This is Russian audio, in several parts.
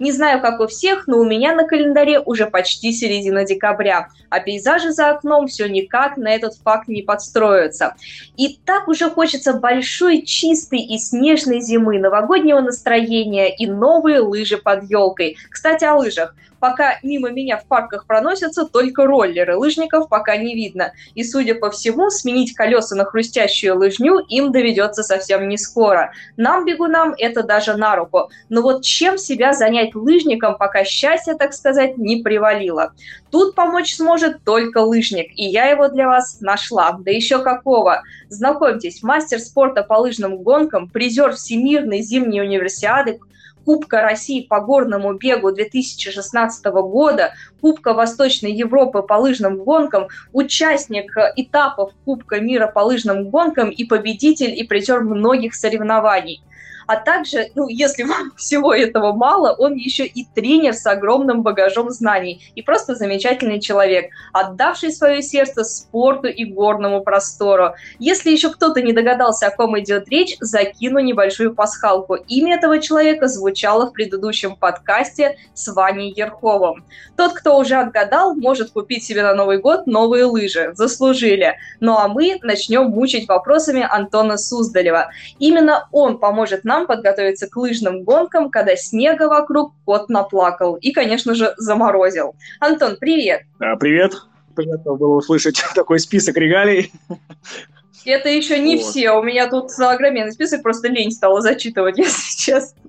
Не знаю, как у всех, но у меня на календаре уже почти середина декабря, а пейзажи за окном все никак на этот факт не подстроятся. И так уже хочется большой, чистой и снежной зимы, новогоднего настроения и новые лыжи под елкой. Кстати, о лыжах пока мимо меня в парках проносятся только роллеры, лыжников пока не видно. И, судя по всему, сменить колеса на хрустящую лыжню им доведется совсем не скоро. Нам, бегунам, это даже на руку. Но вот чем себя занять лыжником, пока счастье, так сказать, не привалило? Тут помочь сможет только лыжник, и я его для вас нашла. Да еще какого! Знакомьтесь, мастер спорта по лыжным гонкам, призер Всемирной зимней универсиады, Кубка России по горному бегу 2016 года, Кубка Восточной Европы по лыжным гонкам, участник этапов Кубка мира по лыжным гонкам и победитель и призер многих соревнований а также, ну, если вам всего этого мало, он еще и тренер с огромным багажом знаний и просто замечательный человек, отдавший свое сердце спорту и горному простору. Если еще кто-то не догадался, о ком идет речь, закину небольшую пасхалку. Имя этого человека звучало в предыдущем подкасте с Ваней Ерховым. Тот, кто уже отгадал, может купить себе на Новый год новые лыжи. Заслужили. Ну а мы начнем мучить вопросами Антона Суздалева. Именно он поможет нам нам подготовиться к лыжным гонкам, когда снега вокруг кот наплакал и, конечно же, заморозил. Антон, привет! Привет! Приятно было услышать такой список регалий. Это еще не вот. все. У меня тут огроменный список, просто лень стала зачитывать, если честно.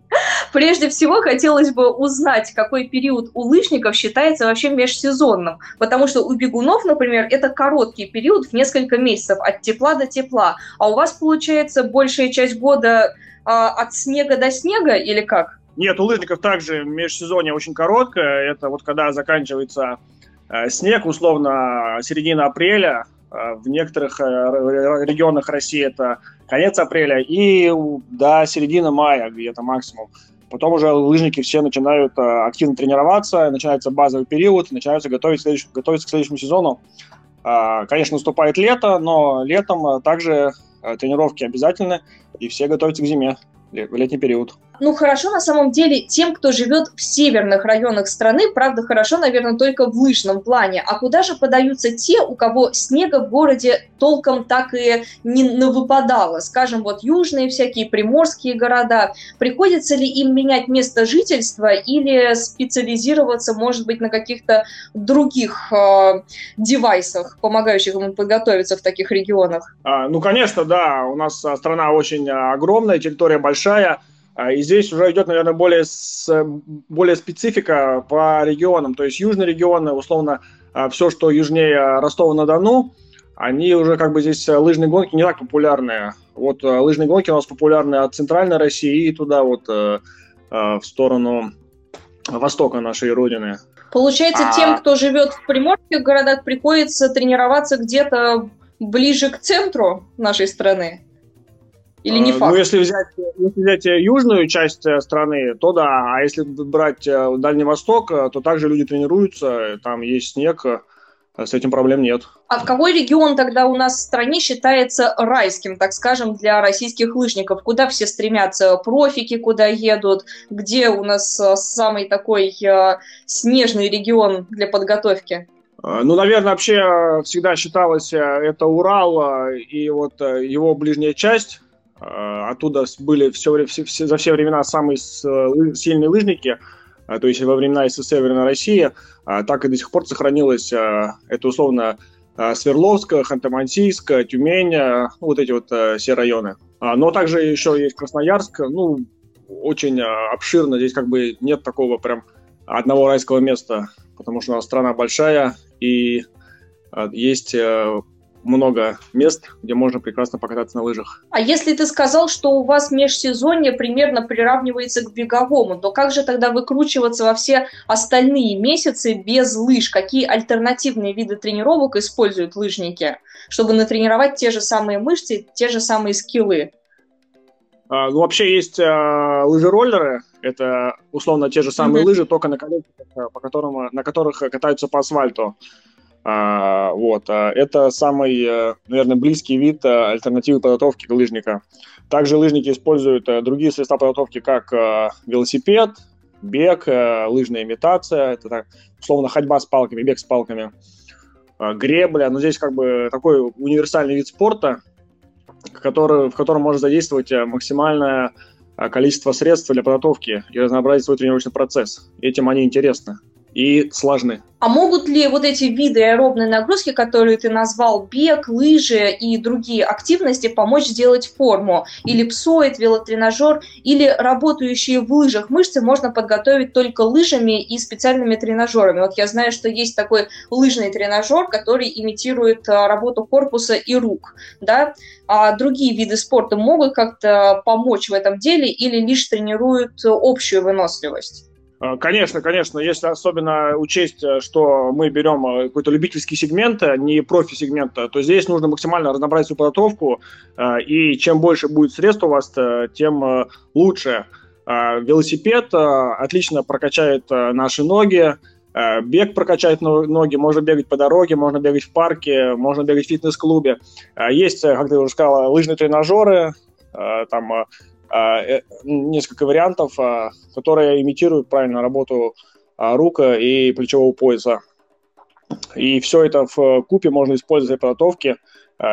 Прежде всего, хотелось бы узнать, какой период у лыжников считается вообще межсезонным. Потому что у бегунов, например, это короткий период в несколько месяцев, от тепла до тепла. А у вас, получается, большая часть года а, от снега до снега или как? Нет, у лыжников также межсезонье очень короткое. Это вот когда заканчивается э, снег, условно, середина апреля. Э, в некоторых э, регионах России это конец апреля и до середины мая где-то максимум. Потом уже лыжники все начинают активно тренироваться, начинается базовый период, начинаются готовить готовиться к следующему сезону. Конечно, наступает лето, но летом также тренировки обязательны, и все готовятся к зиме в летний период. Ну, хорошо на самом деле тем, кто живет в северных районах страны, правда, хорошо, наверное, только в лыжном плане. А куда же подаются те, у кого снега в городе толком так и не выпадало? Скажем, вот южные всякие приморские города. Приходится ли им менять место жительства или специализироваться, может быть, на каких-то других э, девайсах, помогающих им подготовиться в таких регионах? А, ну, конечно, да. У нас а, страна очень а, огромная, территория большая и здесь уже идет, наверное, более, с, более специфика по регионам. То есть южные регионы, условно, а, все, что южнее Ростова-на-Дону, они уже как бы здесь лыжные гонки не так популярные. Вот а, лыжные гонки у нас популярны от центральной России и туда вот в сторону востока нашей родины. Получается, а... тем, кто живет в приморских городах, приходится тренироваться где-то ближе к центру нашей страны? Или не а, факт? Ну, если взять, если взять э, южную часть э, страны, то да. А если брать э, Дальний Восток, то также люди тренируются, там есть снег, с этим проблем нет. А какой регион тогда у нас в стране считается райским, так скажем, для российских лыжников? Куда все стремятся? Профики куда едут? Где у нас самый такой снежный регион для подготовки? Ну, наверное, вообще всегда считалось это Урал и вот его ближняя часть, Э, оттуда были все, все, все, за все времена самые сильные лыжники, э, то есть во времена СССР, Северной России, э, так и до сих пор сохранилось это условно Свердловск, Ханты-Мансийск, Тюмень, ну, вот эти вот все районы. Но также еще есть Красноярск, ну, очень обширно, здесь как бы нет такого прям одного райского места, потому что у нас страна большая, и есть много мест, где можно прекрасно покататься на лыжах. А если ты сказал, что у вас межсезонье примерно приравнивается к беговому, то как же тогда выкручиваться во все остальные месяцы без лыж? Какие альтернативные виды тренировок используют лыжники, чтобы натренировать те же самые мышцы, те же самые скиллы? А, ну, вообще есть а, лыжи-роллеры, это условно те же самые mm-hmm. лыжи, только на колесиках, по которым, на которых катаются по асфальту. А, вот, а, это самый, э, наверное, близкий вид э, альтернативы подготовки к лыжника. Также лыжники используют э, другие средства подготовки, как велосипед, бег, лыжная имитация, это так, условно ходьба с палками, бег с палками, гребля. Но здесь как бы такой универсальный вид спорта, который, в котором можно задействовать максимальное количество средств для подготовки и разнообразить свой тренировочный процесс. Этим они интересны и сложны. А могут ли вот эти виды аэробной нагрузки, которые ты назвал, бег, лыжи и другие активности, помочь сделать форму? Или псоид, велотренажер, или работающие в лыжах мышцы можно подготовить только лыжами и специальными тренажерами? Вот я знаю, что есть такой лыжный тренажер, который имитирует а, работу корпуса и рук, да? А другие виды спорта могут как-то помочь в этом деле или лишь тренируют общую выносливость? Э, конечно, конечно, если особенно учесть, э, что мы берем э, какой-то любительский сегмент, а не профи-сегмент, то здесь нужно максимально разнообразить свою подготовку, и чем больше будет средств у вас, тем лучше. Велосипед отлично прокачает наши ноги, бег прокачает ноги, можно бегать по дороге, можно бегать в парке, можно бегать в фитнес-клубе. Есть, как ты уже сказала, лыжные тренажеры, там несколько вариантов, а, которые имитируют правильно работу а, рука и плечевого пояса. И все это в купе можно использовать для подготовки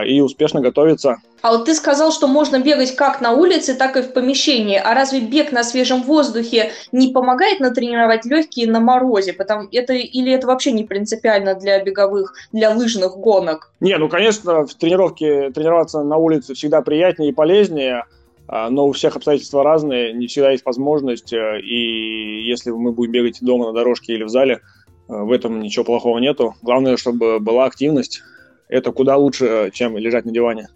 и успешно готовиться. А вот ты сказал, что можно бегать как на улице, так и в помещении. А разве бег на свежем воздухе не помогает натренировать легкие на морозе? Потому это или это вообще не принципиально для беговых, для лыжных гонок? Не, ну конечно, в тренировке тренироваться на улице всегда приятнее и полезнее. А, но у всех обстоятельства разные, не всегда есть возможность, э, и если мы будем бегать дома на дорожке или в зале, э, в этом ничего плохого нету. Главное, чтобы была активность. Это куда лучше, чем лежать на диване.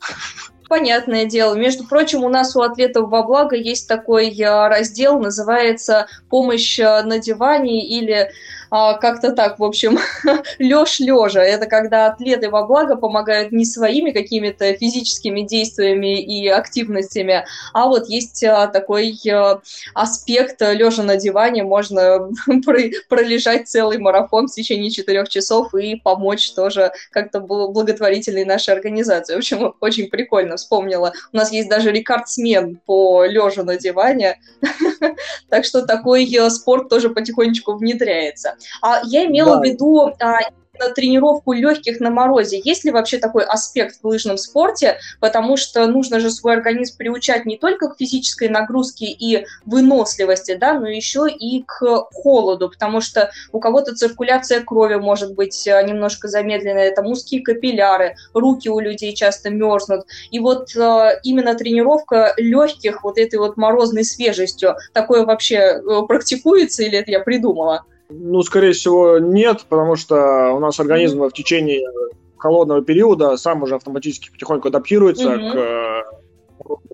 Понятное дело. Между прочим, у нас у атлетов во благо есть такой э, раздел, называется «Помощь на диване» или как-то так, в общем, лёж лежа. Это когда атлеты во благо помогают не своими какими-то физическими действиями и активностями, а вот есть а, такой а, аспект лежа на диване, можно пролежать целый марафон в течение четырех часов и помочь тоже как-то благотворительной нашей организации. В общем, очень прикольно вспомнила. У нас есть даже рекордсмен по лежа на диване, так что такой э, спорт тоже потихонечку внедряется. А я имела да. в виду а, на тренировку легких на морозе. Есть ли вообще такой аспект в лыжном спорте? Потому что нужно же свой организм приучать не только к физической нагрузке и выносливости, да, но еще и к холоду, потому что у кого-то циркуляция крови может быть а, немножко замедленная, это узкие капилляры, руки у людей часто мерзнут. И вот э, именно тренировка легких вот этой вот морозной свежестью, такое вообще э, практикуется или это я придумала? Ну, скорее всего, нет, потому что у нас организм в течение холодного периода сам уже автоматически потихоньку адаптируется mm-hmm. к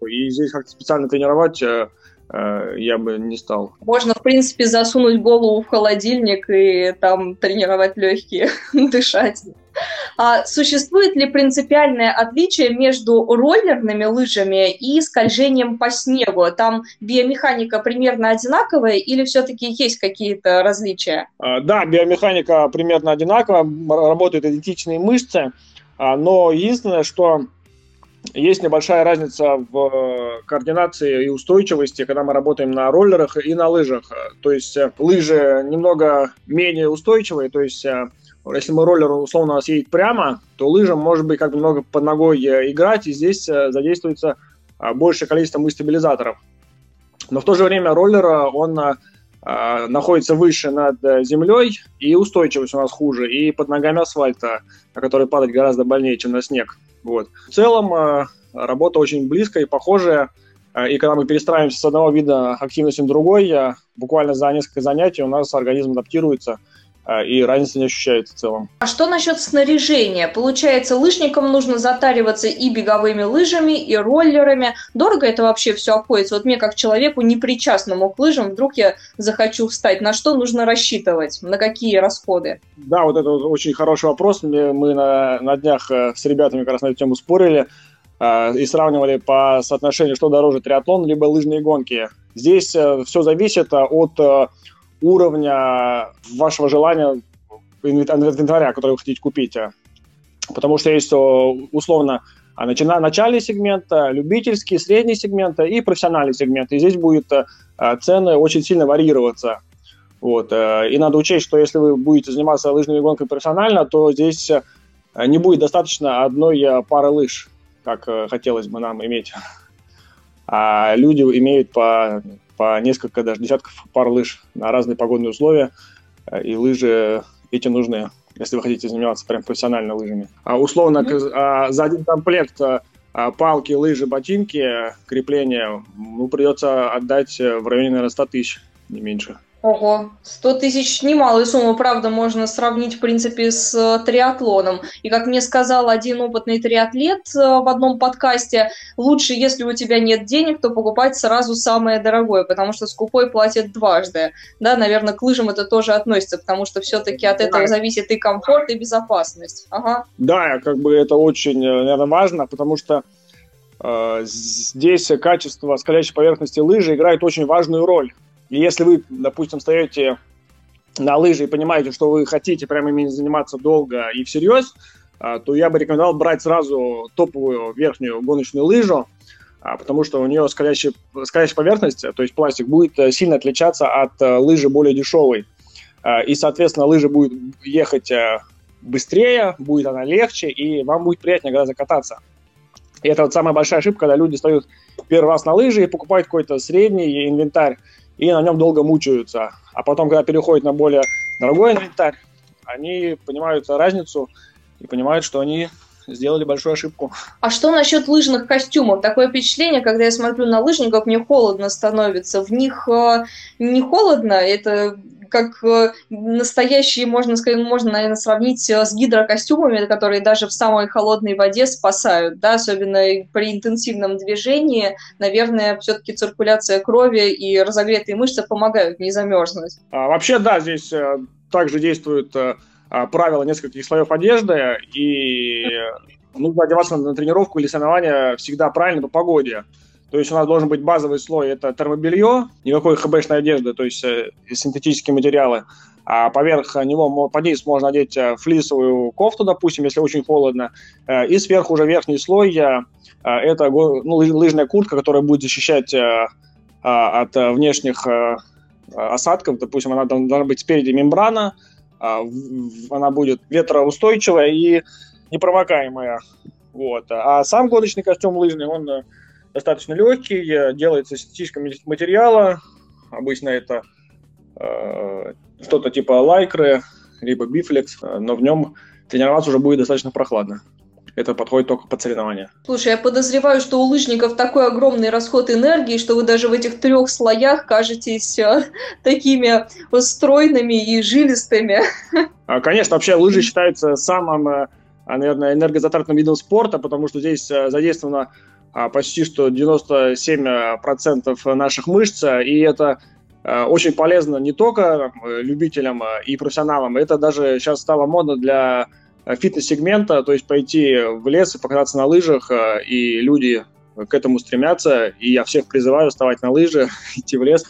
и здесь как-то специально тренировать э, э, я бы не стал. Можно, в принципе, засунуть голову в холодильник и там тренировать легкие, дышать. А существует ли принципиальное отличие между роллерными лыжами и скольжением по снегу? Там биомеханика примерно одинаковая или все-таки есть какие-то различия? А, да, биомеханика примерно одинаковая, работают идентичные мышцы, а, но единственное, что есть небольшая разница в координации и устойчивости, когда мы работаем на роллерах и на лыжах. То есть э, лыжи немного менее устойчивые, то есть э, если мы роллер условно у нас едет прямо, то лыжам может быть как бы много под ногой э, играть, и здесь э, задействуется а, большее количество мышц-стабилизаторов. Но в то же время роллер, он а, находится выше над землей, и устойчивость у нас хуже, и под ногами асфальта, на который падать гораздо больнее, чем на снег. Вот. В целом э, работа очень близкая и похожая, и когда мы перестраиваемся с одного вида активности на другой, буквально за несколько занятий у нас организм адаптируется – и разница не ощущается в целом. А что насчет снаряжения? Получается, лыжникам нужно затариваться и беговыми лыжами, и роллерами. Дорого это вообще все обходится? Вот мне, как человеку непричастному к лыжам, вдруг я захочу встать. На что нужно рассчитывать? На какие расходы? Да, вот это вот очень хороший вопрос. Мы на, на днях э, с ребятами как раз на эту тему спорили э, и сравнивали по соотношению, что дороже, триатлон либо лыжные гонки. Здесь э, все зависит от уровня вашего желания инвентаря, который вы хотите купить. Потому что есть условно а, начина, начальный сегмент, любительский, средний сегмент и профессиональный сегмент. И здесь будут цены очень сильно варьироваться. Вот. И надо учесть, что если вы будете заниматься лыжными гонками профессионально, то здесь не будет достаточно одной пары лыж, как хотелось бы нам иметь. А люди имеют по по несколько, даже десятков пар лыж на разные погодные условия, э, и лыжи эти нужны, если вы хотите заниматься прям профессионально лыжами. А условно mm-hmm. а, за один комплект а, палки, лыжи, ботинки, крепления, ну, придется отдать в районе, наверное, 100 тысяч, не меньше. Ого, 100 тысяч немалая сумма, правда, можно сравнить, в принципе, с э, триатлоном. И, как мне сказал один опытный триатлет э, в одном подкасте, лучше, если у тебя нет денег, то покупать сразу самое дорогое, потому что скупой платит дважды. Да, наверное, к лыжам это тоже относится, потому что все-таки от этого зависит и комфорт, и безопасность. Ага. Да, как бы это очень, э, наверное, важно, потому что э, здесь качество скалящей поверхности лыжи играет очень важную роль. И если вы, допустим, стоите на лыжи и понимаете, что вы хотите прямо ими заниматься долго и всерьез, а, то я бы рекомендовал брать сразу топовую верхнюю гоночную лыжу, а, потому что у нее скалящая, скалящая поверхность, то есть пластик, будет э, сильно отличаться от э, лыжи более дешевой. А, и, соответственно, лыжа будет ехать э, быстрее, будет она легче, и вам будет приятнее гораздо кататься. И это вот самая большая ошибка, когда люди стоят первый раз на лыжи и покупают какой-то средний инвентарь, и на нем долго мучаются. А потом, когда переходят на более дорогой инвентарь, они понимают разницу и понимают, что они сделали большую ошибку. А что насчет лыжных костюмов? Такое впечатление, когда я смотрю на лыжников, мне холодно становится. В них э, не холодно, это как э, настоящие, можно сказать, можно, наверное, сравнить э, с гидрокостюмами, которые даже в самой холодной воде спасают, да, особенно при интенсивном движении, наверное, все-таки циркуляция крови и разогретые мышцы помогают не замерзнуть. А, вообще, да, здесь э, также действуют а, правила нескольких слоев одежды, и нужно одеваться на тренировку или соревнования всегда правильно по погоде. То есть у нас должен быть базовый слой, это термобелье, никакой хбшной одежды, то есть э, синтетические материалы. А поверх него, под низ можно одеть э, флисовую кофту, допустим, если очень холодно. Э, и сверху уже верхний слой, это ну, лыжная куртка, которая будет защищать от внешних осадков. Допустим, она должна быть спереди мембрана, она будет ветроустойчивая и непромокаемая. Вот. А сам гоночный костюм лыжный, он достаточно легкий, делается из синтетического материала, обычно это э, что-то типа лайкры, либо бифлекс, но в нем тренироваться уже будет достаточно прохладно. Это подходит только под соревнования. Слушай, я подозреваю, что у лыжников такой огромный расход энергии, что вы даже в этих трех слоях кажетесь э, такими стройными и жилистыми. А, конечно, вообще лыжи считаются самым, э, наверное, энергозатратным видом спорта, потому что здесь э, задействовано почти что 97% наших мышц, и это а, очень полезно не только любителям а, и профессионалам, это даже сейчас стало модно для фитнес-сегмента, то есть пойти в лес и покататься на лыжах, и люди к этому стремятся, и я всех призываю вставать на лыжи, идти в лес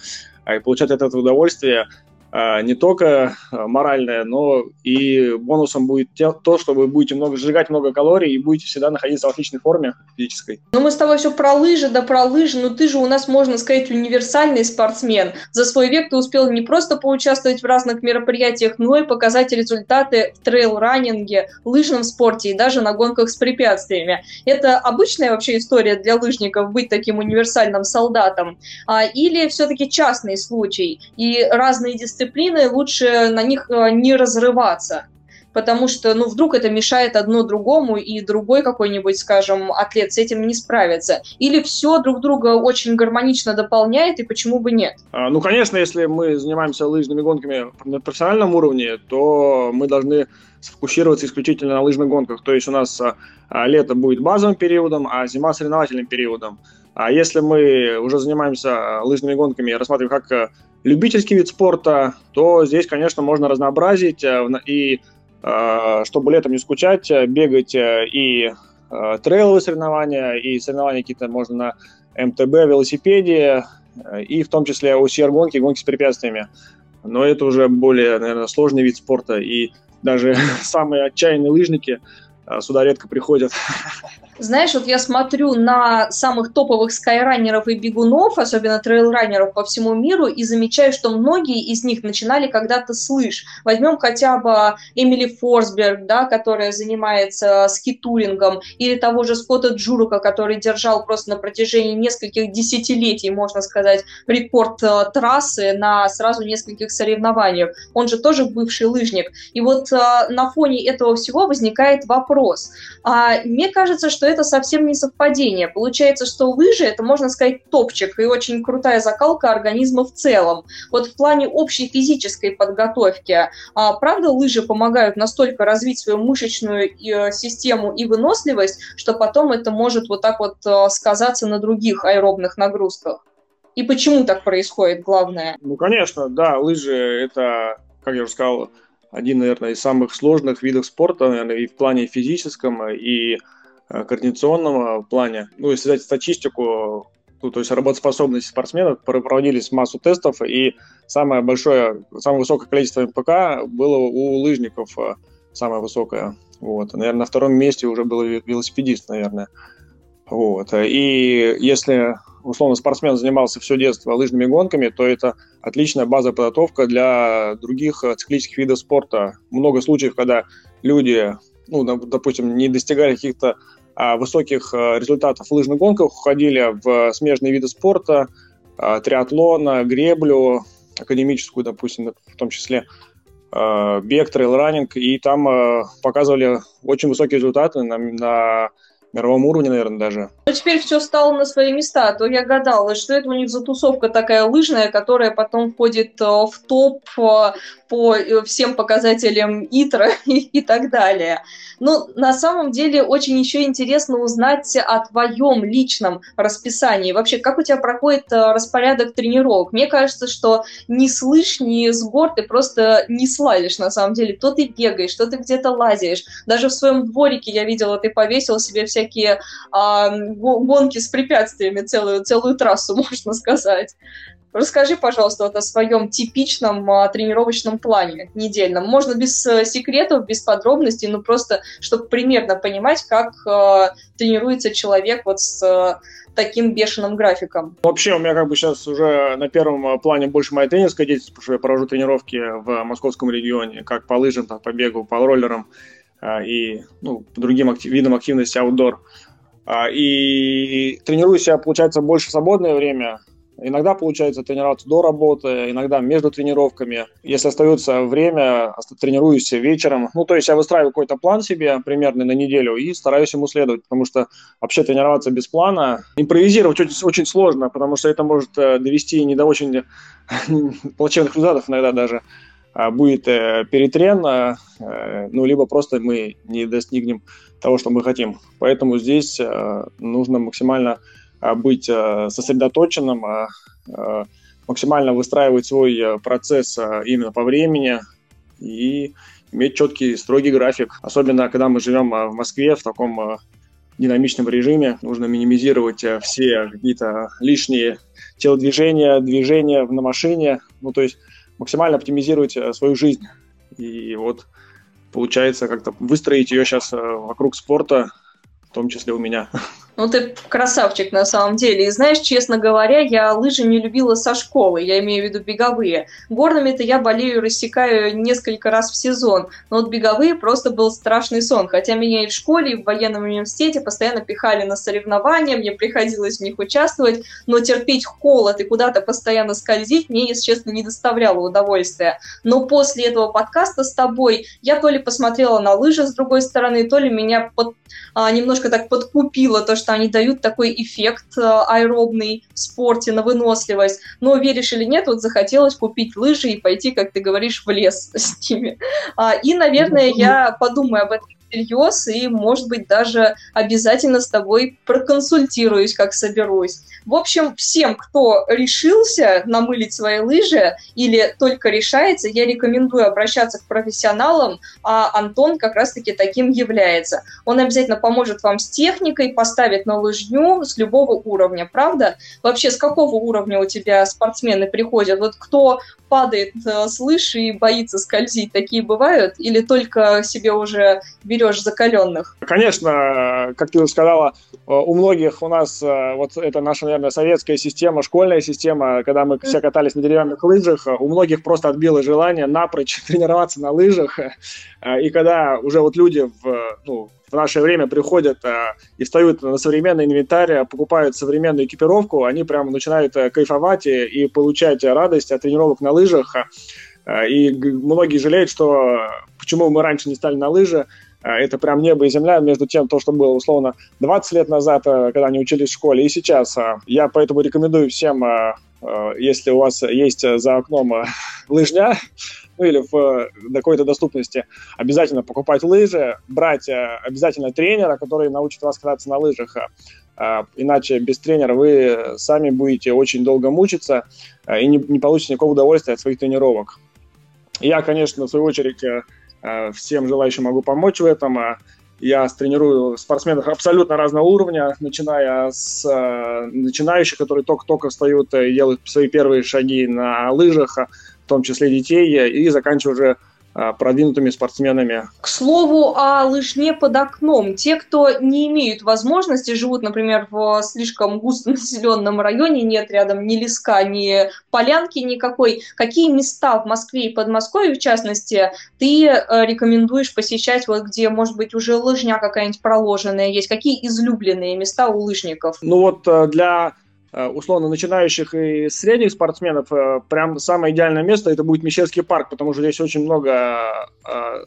и получать от этого удовольствие. А, не только а, моральное, но и бонусом будет то, что вы будете много сжигать много калорий и будете всегда находиться в отличной форме физической. Ну, мы с тобой все про лыжи, да про лыжи, но ты же у нас, можно сказать, универсальный спортсмен. За свой век ты успел не просто поучаствовать в разных мероприятиях, но и показать результаты в трейл-раннинге, лыжном спорте и даже на гонках с препятствиями. Это обычная вообще история для лыжников быть таким универсальным солдатом? А, или все-таки частный случай? И разные дисциплины дисциплины, лучше на них э, не разрываться. потому что, ну, вдруг это мешает одно другому, и другой какой-нибудь, скажем, атлет с этим не справится. Или все друг друга очень гармонично дополняет, и почему бы нет? А, ну, конечно, если мы занимаемся лыжными гонками на профессиональном уровне, то мы должны сфокусироваться исключительно на лыжных гонках. То есть у нас а, а, лето будет базовым периодом, а зима соревновательным периодом. А если мы уже занимаемся лыжными гонками рассматриваем как э, любительский вид спорта, то здесь, конечно, можно разнообразить э, и э, чтобы летом не скучать, бегать и трейловые соревнования, и соревнования какие-то можно на МТБ, велосипеде, и в том числе OCR-гонки, гонки с препятствиями. Но это уже более, наверное, сложный вид спорта, и даже самые отчаянные лыжники сюда редко приходят. Знаешь, вот я смотрю на самых топовых скайранеров и бегунов, особенно трейлранеров по всему миру, и замечаю, что многие из них начинали когда-то с. Возьмем хотя бы Эмили Форсберг, да, которая занимается скитурингом, или того же Скотта Джурука, который держал просто на протяжении нескольких десятилетий, можно сказать, рекорд э, трассы на сразу нескольких соревнованиях. Он же тоже бывший лыжник. И вот э, на фоне этого всего возникает вопрос. А, мне кажется, что это совсем не совпадение. Получается, что лыжи – это, можно сказать, топчик и очень крутая закалка организма в целом. Вот в плане общей физической подготовки, а, правда, лыжи помогают настолько развить свою мышечную э, систему и выносливость, что потом это может вот так вот э, сказаться на других аэробных нагрузках? И почему так происходит, главное? Ну, конечно, да, лыжи – это, как я уже сказал, один, наверное, из самых сложных видов спорта, наверное, и в плане физическом, и Э, координационном плане. Ну, если взять статистику, ну, то есть работоспособность спортсменов, проводились массу тестов, и самое большое, самое высокое количество МПК было у лыжников, э, самое высокое. Вот. Наверное, на втором месте уже был велосипедист, наверное. Вот. И если условно спортсмен занимался все детство лыжными гонками, то это отличная база подготовка для других э, циклических видов спорта. Много случаев, когда люди, ну, допустим, не достигали каких-то высоких а, результатов в лыжных гонках, уходили в смежные виды спорта, а, триатлона, греблю, академическую, допустим, в том числе бег, трейл-раннинг, и там показывали очень высокие результаты на, на мировом уровне, наверное, даже. Ну, теперь все стало на свои места. То я гадала, что это у них за тусовка такая лыжная, которая потом входит в топ по э, всем показателям ИТРА и, и так далее. Но на самом деле очень еще интересно узнать о твоем личном расписании. Вообще, как у тебя проходит э, распорядок тренировок? Мне кажется, что ни с лыж, ни с гор ты просто не слазишь на самом деле. То ты бегаешь, то ты где-то лазишь. Даже в своем дворике я видела, ты повесил себе всякие а, гонки с препятствиями, целую, целую трассу, можно сказать. Расскажи, пожалуйста, вот о своем типичном а, тренировочном плане недельном. Можно без а, секретов, без подробностей, но просто, чтобы примерно понимать, как а, тренируется человек вот с а, таким бешеным графиком. Вообще, у меня как бы сейчас уже на первом а, плане больше моя тренерская деятельность, потому что я провожу тренировки в московском регионе, как по лыжам, так по бегу, по роллерам и ну, другим актив, видам активности аутдор. А, и тренируюсь я, получается, больше в свободное время, Иногда получается тренироваться до работы, иногда между тренировками. Если остается время, тренируюсь вечером. Ну, то есть я выстраиваю какой-то план себе примерно на неделю и стараюсь ему следовать, потому что вообще тренироваться без плана, импровизировать очень, очень сложно, потому что это может э, довести не до очень плачевных результатов иногда даже а будет э, перетрен, э, ну, либо просто мы не достигнем того, что мы хотим. Поэтому здесь нужно максимально а, быть а, сосредоточенным, а, максимально выстраивать свой процесс именно по времени и иметь четкий, строгий график. Особенно, когда мы живем в Москве в таком динамичном режиме, нужно минимизировать все какие-то лишние телодвижения, движения на машине, ну, то есть максимально оптимизировать свою жизнь. И вот получается как-то выстроить ее сейчас вокруг спорта, в том числе у меня. Ну, ты красавчик на самом деле. И знаешь, честно говоря, я лыжи не любила со школы, я имею в виду беговые. Горными-то я болею, рассекаю несколько раз в сезон. Но вот беговые просто был страшный сон. Хотя меня и в школе, и в военном университете постоянно пихали на соревнования, мне приходилось в них участвовать, но терпеть холод и куда-то постоянно скользить мне, если честно, не доставляло удовольствия. Но после этого подкаста с тобой я то ли посмотрела на лыжи с другой стороны, то ли меня под, а, немножко так подкупило то, что что они дают такой эффект э, аэробный в спорте на выносливость. Но веришь или нет, вот захотелось купить лыжи и пойти, как ты говоришь, в лес с ними. А, и, наверное, я подумаю об этом всерьез и, может быть, даже обязательно с тобой проконсультируюсь, как соберусь. В общем, всем, кто решился намылить свои лыжи или только решается, я рекомендую обращаться к профессионалам, а Антон как раз-таки таким является. Он обязательно поможет вам с техникой, поставит на лыжню с любого уровня, правда? Вообще, с какого уровня у тебя спортсмены приходят? Вот кто падает э, с лыжи и боится скользить, такие бывают? Или только себе уже берешь закаленных? Конечно, как ты уже сказала, э, у многих у нас э, вот это наша, наверное, советская система, школьная система, когда мы все катались на деревянных лыжах, у многих просто отбило желание напрочь тренироваться на лыжах. И когда уже вот люди в, ну, в наше время приходят а, и встают на современный инвентарь, покупают современную экипировку, они прямо начинают а, кайфовать и, и получать радость от тренировок на лыжах. А, и многие жалеют, что почему мы раньше не стали на лыжи, это прям небо и земля между тем, то, что было условно 20 лет назад, когда они учились в школе, и сейчас. Я поэтому рекомендую всем, если у вас есть за окном лыжня, ну или в э, какой-то доступности, обязательно покупать лыжи, брать э, обязательно тренера, который научит вас кататься на лыжах. Э, иначе без тренера вы сами будете очень долго мучиться и не, не получите никакого удовольствия от своих тренировок. Я, конечно, в свою очередь, всем желающим могу помочь в этом. Я тренирую спортсменов абсолютно разного уровня, начиная с начинающих, которые только-только встают и делают свои первые шаги на лыжах, в том числе детей, и заканчивая уже продвинутыми спортсменами. К слову о лыжне под окном. Те, кто не имеют возможности, живут, например, в слишком густонаселенном районе, нет рядом ни леска, ни полянки никакой. Какие места в Москве и Подмосковье, в частности, ты э, рекомендуешь посещать, вот где, может быть, уже лыжня какая-нибудь проложенная есть? Какие излюбленные места у лыжников? Ну вот э, для условно начинающих и средних спортсменов, э, прям самое идеальное место это будет Мещерский парк, потому что здесь очень много, э,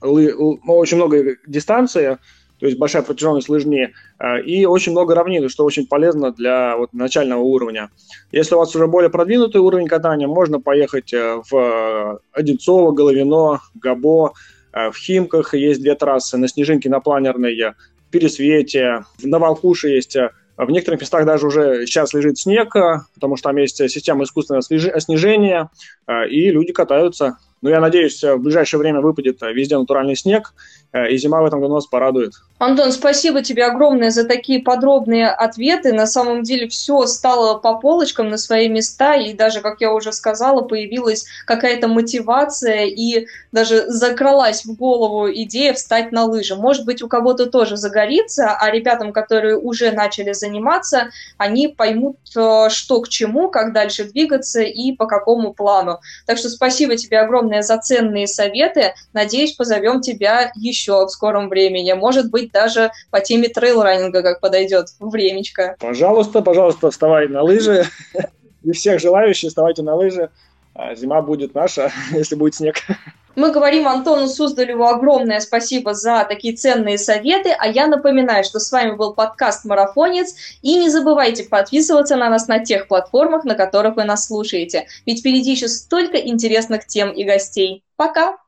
ну, очень много дистанции, то есть большая протяженность лыжни, и очень много равнины, что очень полезно для вот, начального уровня. Если у вас уже более продвинутый уровень катания, можно поехать в Одинцово, Головино, Габо, в Химках есть две трассы, на Снежинке, на Планерной, в Пересвете, на Волкуше есть в некоторых местах даже уже сейчас лежит снег, э, потому что там есть система искусственного снижения, э, и люди катаются. Но я надеюсь, в ближайшее время выпадет везде натуральный снег, Э, и зима в этом году нас порадует. Антон, спасибо тебе огромное за такие подробные ответы. На самом деле все стало по полочкам на свои места, и даже, как я уже сказала, появилась какая-то мотивация, и даже закралась в голову идея встать на лыжи. Может быть, у кого-то тоже загорится, а ребятам, которые уже начали заниматься, они поймут, э, что к чему, как дальше двигаться и по какому плану. Так что спасибо тебе огромное за ценные советы. Надеюсь, позовем тебя еще еще в скором времени. Может быть, даже по теме трейл-раннинга как подойдет времечко. Пожалуйста, пожалуйста, вставай на лыжи. И всех желающих вставайте на лыжи. А зима будет наша, если будет снег. Мы говорим Антону Суздалеву огромное спасибо за такие ценные советы, а я напоминаю, что с вами был подкаст «Марафонец», и не забывайте подписываться на нас на тех платформах, на которых вы нас слушаете, ведь впереди еще столько интересных тем и гостей. Пока!